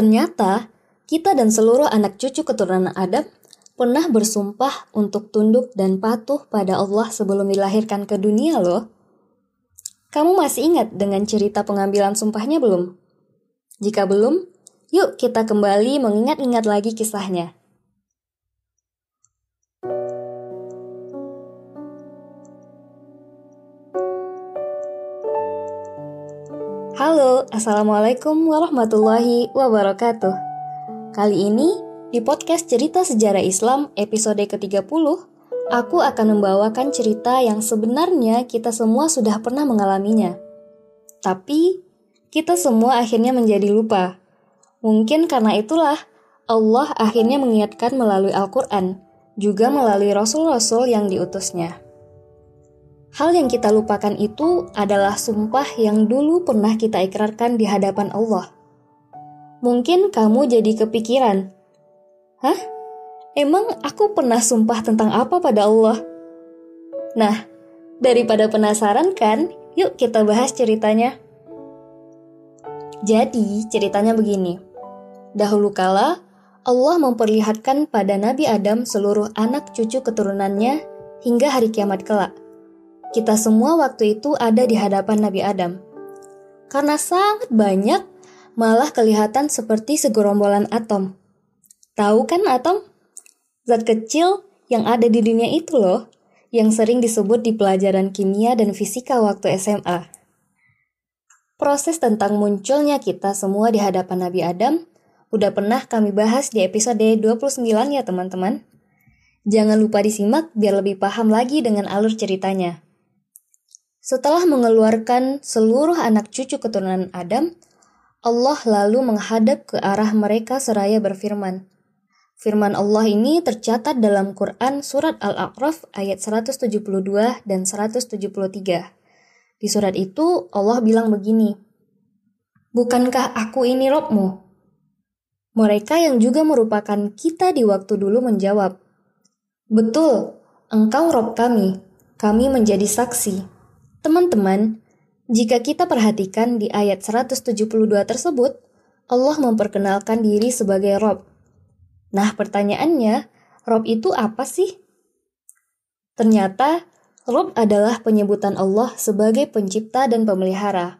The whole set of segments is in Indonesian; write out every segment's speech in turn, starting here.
Ternyata, kita dan seluruh anak cucu keturunan Adam pernah bersumpah untuk tunduk dan patuh pada Allah sebelum dilahirkan ke dunia loh. Kamu masih ingat dengan cerita pengambilan sumpahnya belum? Jika belum, yuk kita kembali mengingat-ingat lagi kisahnya. Assalamualaikum warahmatullahi wabarakatuh. Kali ini, di podcast Cerita Sejarah Islam episode ke-30, aku akan membawakan cerita yang sebenarnya kita semua sudah pernah mengalaminya. Tapi, kita semua akhirnya menjadi lupa. Mungkin karena itulah, Allah akhirnya mengingatkan melalui Al-Quran, juga melalui Rasul-Rasul yang diutusnya. Hal yang kita lupakan itu adalah sumpah yang dulu pernah kita ikrarkan di hadapan Allah. Mungkin kamu jadi kepikiran, "Hah? Emang aku pernah sumpah tentang apa pada Allah?" Nah, daripada penasaran kan, yuk kita bahas ceritanya. Jadi, ceritanya begini. Dahulu kala, Allah memperlihatkan pada Nabi Adam seluruh anak cucu keturunannya hingga hari kiamat kelak. Kita semua waktu itu ada di hadapan Nabi Adam. Karena sangat banyak, malah kelihatan seperti segerombolan atom. Tahu kan atom? Zat kecil yang ada di dunia itu loh, yang sering disebut di pelajaran kimia dan fisika waktu SMA. Proses tentang munculnya kita semua di hadapan Nabi Adam udah pernah kami bahas di episode 29 ya teman-teman. Jangan lupa disimak biar lebih paham lagi dengan alur ceritanya. Setelah mengeluarkan seluruh anak cucu keturunan Adam, Allah lalu menghadap ke arah mereka seraya berfirman. Firman Allah ini tercatat dalam Quran Surat Al-A'raf ayat 172 dan 173. Di surat itu Allah bilang begini, Bukankah aku ini Robmu? Mereka yang juga merupakan kita di waktu dulu menjawab, Betul, engkau Rob kami, kami menjadi saksi. Teman-teman, jika kita perhatikan di ayat 172 tersebut, Allah memperkenalkan diri sebagai Rob. Nah, pertanyaannya, Rob itu apa sih? Ternyata, Rob adalah penyebutan Allah sebagai pencipta dan pemelihara.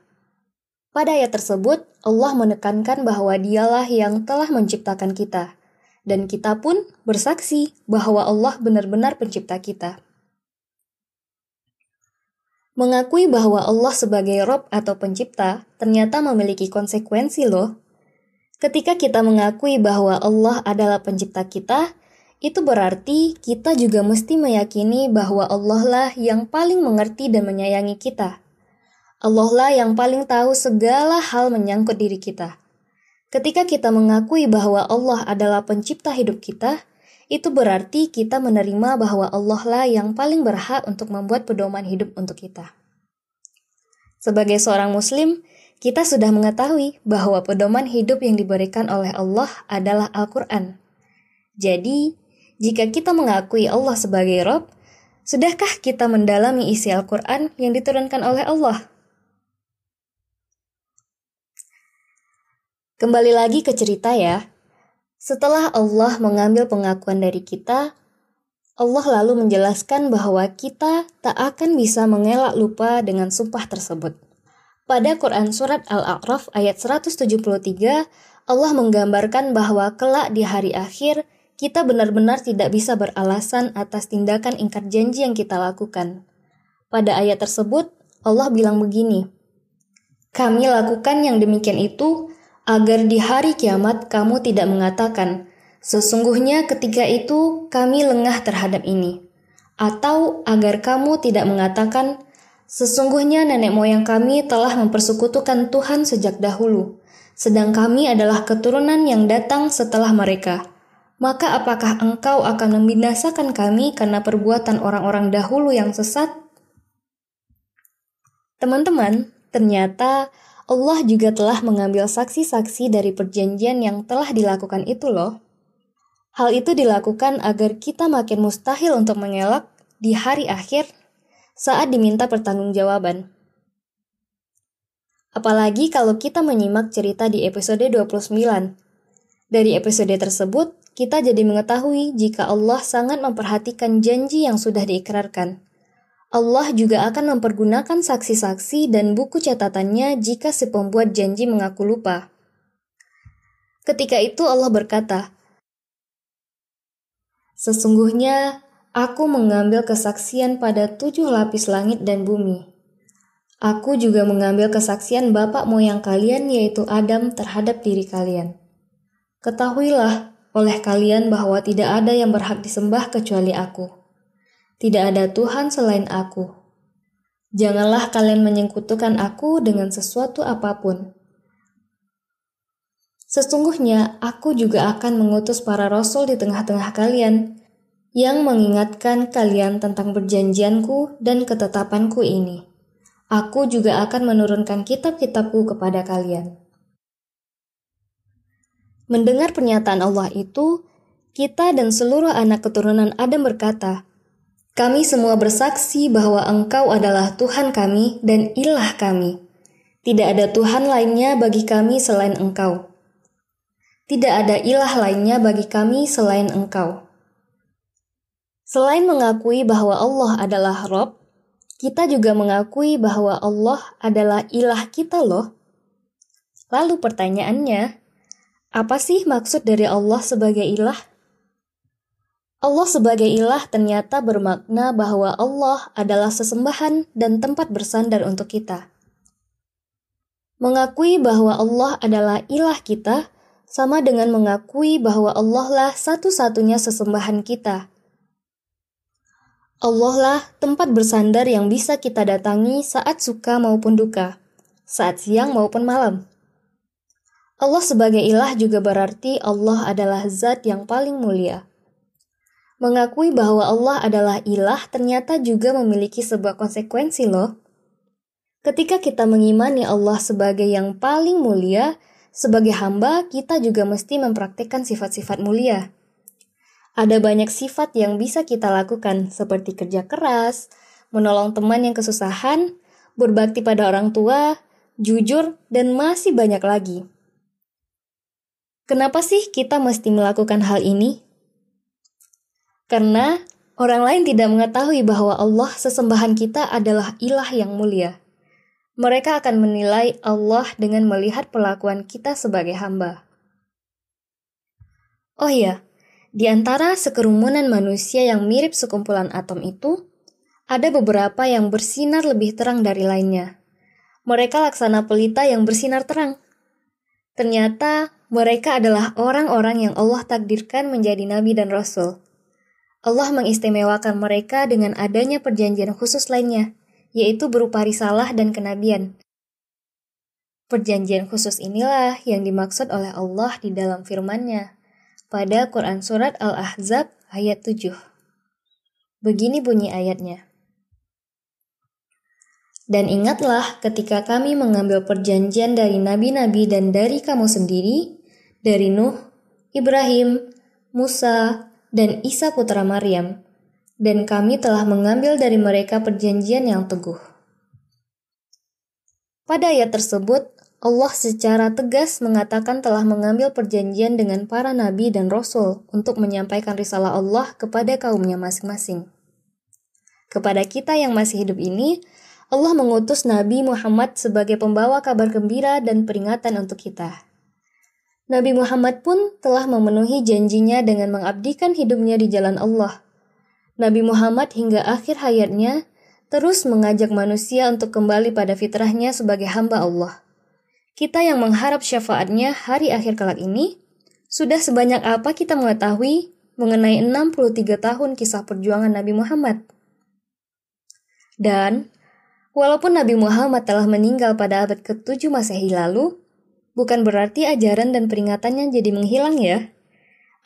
Pada ayat tersebut, Allah menekankan bahwa dialah yang telah menciptakan kita. Dan kita pun bersaksi bahwa Allah benar-benar pencipta kita. Mengakui bahwa Allah sebagai Rob atau pencipta ternyata memiliki konsekuensi loh. Ketika kita mengakui bahwa Allah adalah pencipta kita, itu berarti kita juga mesti meyakini bahwa Allah lah yang paling mengerti dan menyayangi kita. Allah lah yang paling tahu segala hal menyangkut diri kita. Ketika kita mengakui bahwa Allah adalah pencipta hidup kita, itu berarti kita menerima bahwa Allah lah yang paling berhak untuk membuat pedoman hidup untuk kita. Sebagai seorang Muslim, kita sudah mengetahui bahwa pedoman hidup yang diberikan oleh Allah adalah Al-Quran. Jadi, jika kita mengakui Allah sebagai Rob, sudahkah kita mendalami isi Al-Quran yang diturunkan oleh Allah? Kembali lagi ke cerita ya. Setelah Allah mengambil pengakuan dari kita, Allah lalu menjelaskan bahwa kita tak akan bisa mengelak lupa dengan sumpah tersebut. Pada Quran Surat Al-A'raf ayat 173, Allah menggambarkan bahwa kelak di hari akhir, kita benar-benar tidak bisa beralasan atas tindakan ingkar janji yang kita lakukan. Pada ayat tersebut, Allah bilang begini, Kami lakukan yang demikian itu agar di hari kiamat kamu tidak mengatakan, sesungguhnya ketika itu kami lengah terhadap ini. Atau agar kamu tidak mengatakan, sesungguhnya nenek moyang kami telah mempersekutukan Tuhan sejak dahulu, sedang kami adalah keturunan yang datang setelah mereka. Maka apakah engkau akan membinasakan kami karena perbuatan orang-orang dahulu yang sesat? Teman-teman, ternyata Allah juga telah mengambil saksi-saksi dari perjanjian yang telah dilakukan itu loh. Hal itu dilakukan agar kita makin mustahil untuk mengelak di hari akhir saat diminta pertanggungjawaban. Apalagi kalau kita menyimak cerita di episode 29, Dari episode tersebut, kita jadi mengetahui jika Allah sangat memperhatikan janji yang sudah diikrarkan. Allah juga akan mempergunakan saksi-saksi dan buku catatannya jika si pembuat janji mengaku lupa. Ketika itu Allah berkata, Sesungguhnya aku mengambil kesaksian pada tujuh lapis langit dan bumi. Aku juga mengambil kesaksian bapak moyang kalian yaitu Adam terhadap diri kalian. Ketahuilah oleh kalian bahwa tidak ada yang berhak disembah kecuali aku. Tidak ada Tuhan selain aku. Janganlah kalian menyekutukan aku dengan sesuatu apa pun. Sesungguhnya aku juga akan mengutus para rasul di tengah-tengah kalian yang mengingatkan kalian tentang perjanjianku dan ketetapanku ini. Aku juga akan menurunkan kitab-kitabku kepada kalian. Mendengar pernyataan Allah itu, kita dan seluruh anak keturunan Adam berkata, "Kami semua bersaksi bahwa Engkau adalah Tuhan kami dan Ilah kami. Tidak ada Tuhan lainnya bagi kami selain Engkau. Tidak ada ilah lainnya bagi kami selain Engkau." Selain mengakui bahwa Allah adalah Rob, kita juga mengakui bahwa Allah adalah ilah kita loh. Lalu pertanyaannya, apa sih maksud dari Allah sebagai ilah? Allah sebagai ilah ternyata bermakna bahwa Allah adalah sesembahan dan tempat bersandar untuk kita. Mengakui bahwa Allah adalah ilah kita sama dengan mengakui bahwa Allah lah satu-satunya sesembahan kita. Allah lah tempat bersandar yang bisa kita datangi saat suka maupun duka, saat siang maupun malam. Allah sebagai ilah juga berarti Allah adalah zat yang paling mulia. Mengakui bahwa Allah adalah ilah ternyata juga memiliki sebuah konsekuensi loh. Ketika kita mengimani Allah sebagai yang paling mulia, sebagai hamba kita juga mesti mempraktikkan sifat-sifat mulia. Ada banyak sifat yang bisa kita lakukan seperti kerja keras, menolong teman yang kesusahan, berbakti pada orang tua, jujur, dan masih banyak lagi. Kenapa sih kita mesti melakukan hal ini? Karena orang lain tidak mengetahui bahwa Allah sesembahan kita adalah ilah yang mulia. Mereka akan menilai Allah dengan melihat perlakuan kita sebagai hamba. Oh iya, di antara sekerumunan manusia yang mirip sekumpulan atom itu, ada beberapa yang bersinar lebih terang dari lainnya. Mereka laksana pelita yang bersinar terang. Ternyata mereka adalah orang-orang yang Allah takdirkan menjadi nabi dan rasul. Allah mengistimewakan mereka dengan adanya perjanjian khusus lainnya, yaitu berupa risalah dan kenabian. Perjanjian khusus inilah yang dimaksud oleh Allah di dalam firman-Nya pada Quran Surat Al-Ahzab ayat 7. Begini bunyi ayatnya. Dan ingatlah ketika kami mengambil perjanjian dari nabi-nabi dan dari kamu sendiri, dari Nuh, Ibrahim, Musa, dan Isa putra Maryam, dan kami telah mengambil dari mereka perjanjian yang teguh. Pada ayat tersebut, Allah secara tegas mengatakan telah mengambil perjanjian dengan para nabi dan rasul untuk menyampaikan risalah Allah kepada kaumnya masing-masing. Kepada kita yang masih hidup ini, Allah mengutus Nabi Muhammad sebagai pembawa kabar gembira dan peringatan untuk kita. Nabi Muhammad pun telah memenuhi janjinya dengan mengabdikan hidupnya di jalan Allah. Nabi Muhammad hingga akhir hayatnya terus mengajak manusia untuk kembali pada fitrahnya sebagai hamba Allah. Kita yang mengharap syafaatnya hari akhir kelak ini, sudah sebanyak apa kita mengetahui mengenai 63 tahun kisah perjuangan Nabi Muhammad? Dan, walaupun Nabi Muhammad telah meninggal pada abad ke-7 Masehi lalu, bukan berarti ajaran dan peringatannya jadi menghilang ya.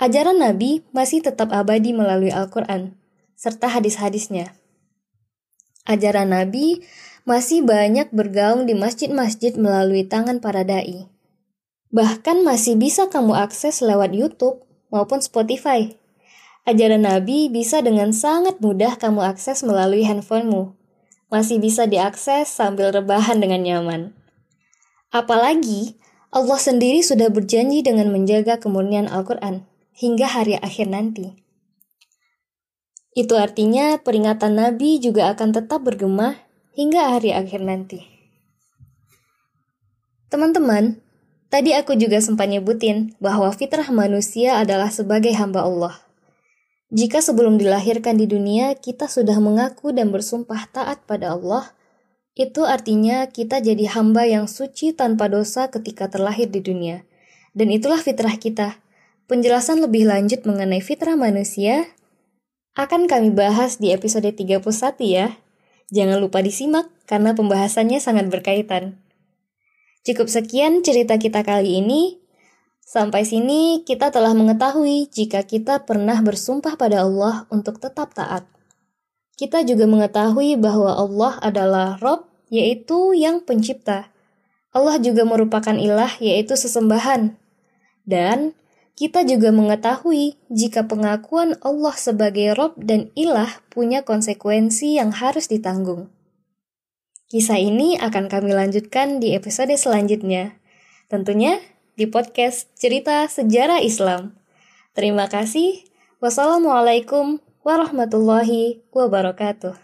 Ajaran Nabi masih tetap abadi melalui Al-Quran, serta hadis-hadisnya. Ajaran Nabi masih banyak bergaung di masjid-masjid melalui tangan para da'i. Bahkan masih bisa kamu akses lewat YouTube maupun Spotify. Ajaran Nabi bisa dengan sangat mudah kamu akses melalui handphonemu. Masih bisa diakses sambil rebahan dengan nyaman. Apalagi Allah sendiri sudah berjanji dengan menjaga kemurnian Al-Quran hingga hari akhir nanti. Itu artinya peringatan Nabi juga akan tetap bergema hingga hari akhir nanti. Teman-teman, tadi aku juga sempat nyebutin bahwa fitrah manusia adalah sebagai hamba Allah. Jika sebelum dilahirkan di dunia kita sudah mengaku dan bersumpah taat pada Allah, itu artinya kita jadi hamba yang suci tanpa dosa ketika terlahir di dunia. Dan itulah fitrah kita. Penjelasan lebih lanjut mengenai fitrah manusia akan kami bahas di episode 31 ya. Jangan lupa disimak karena pembahasannya sangat berkaitan. Cukup sekian cerita kita kali ini. Sampai sini kita telah mengetahui jika kita pernah bersumpah pada Allah untuk tetap taat. Kita juga mengetahui bahwa Allah adalah Rob, yaitu yang pencipta. Allah juga merupakan ilah, yaitu sesembahan. Dan kita juga mengetahui jika pengakuan Allah sebagai Rob dan Ilah punya konsekuensi yang harus ditanggung. Kisah ini akan kami lanjutkan di episode selanjutnya. Tentunya di podcast Cerita Sejarah Islam. Terima kasih. Wassalamualaikum warahmatullahi wabarakatuh.